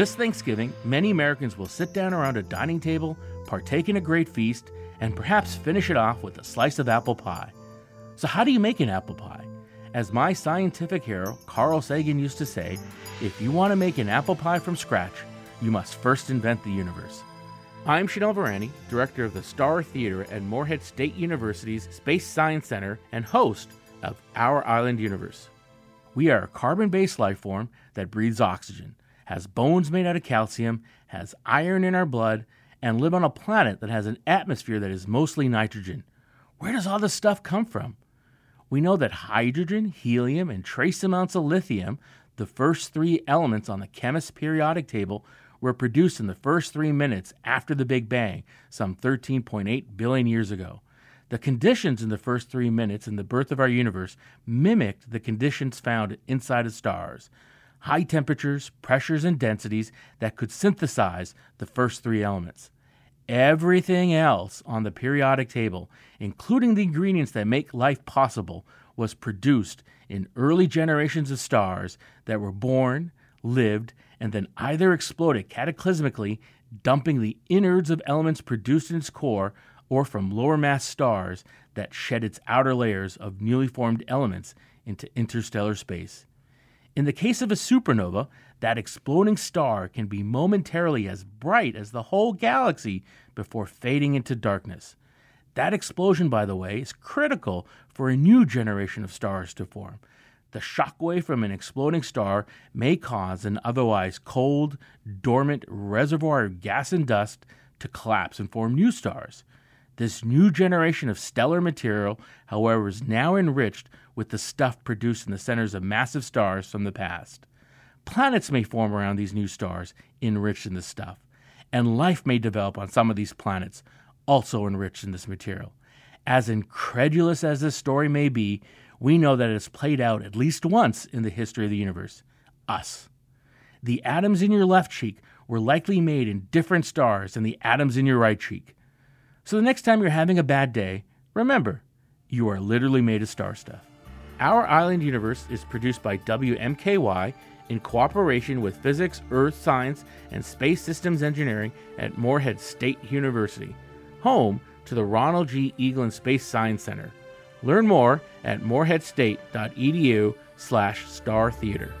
This Thanksgiving, many Americans will sit down around a dining table, partake in a great feast, and perhaps finish it off with a slice of apple pie. So, how do you make an apple pie? As my scientific hero, Carl Sagan, used to say, if you want to make an apple pie from scratch, you must first invent the universe. I'm Chanel Varani, director of the Star Theater at Morehead State University's Space Science Center and host of Our Island Universe. We are a carbon based life form that breathes oxygen, has bones made out of calcium, has iron in our blood, and live on a planet that has an atmosphere that is mostly nitrogen. Where does all this stuff come from? We know that hydrogen, helium, and trace amounts of lithium, the first three elements on the chemist's periodic table, were produced in the first three minutes after the Big Bang, some 13.8 billion years ago. The conditions in the first three minutes in the birth of our universe mimicked the conditions found inside of stars high temperatures, pressures, and densities that could synthesize the first three elements. Everything else on the periodic table, including the ingredients that make life possible, was produced in early generations of stars that were born, lived, and then either exploded cataclysmically, dumping the innards of elements produced in its core, or from lower mass stars that shed its outer layers of newly formed elements into interstellar space. In the case of a supernova, that exploding star can be momentarily as bright as the whole galaxy before fading into darkness. That explosion, by the way, is critical for a new generation of stars to form. The shockwave from an exploding star may cause an otherwise cold, dormant reservoir of gas and dust to collapse and form new stars. This new generation of stellar material, however, is now enriched with the stuff produced in the centers of massive stars from the past. Planets may form around these new stars, enriched in this stuff, and life may develop on some of these planets, also enriched in this material. As incredulous as this story may be, we know that it has played out at least once in the history of the universe us. The atoms in your left cheek were likely made in different stars than the atoms in your right cheek. So the next time you're having a bad day, remember, you are literally made of star stuff. Our Island Universe is produced by WMKY in cooperation with Physics, Earth Science, and Space Systems Engineering at Morehead State University, home to the Ronald G. Eaglin Space Science Center. Learn more at moreheadstate.edu slash star theater.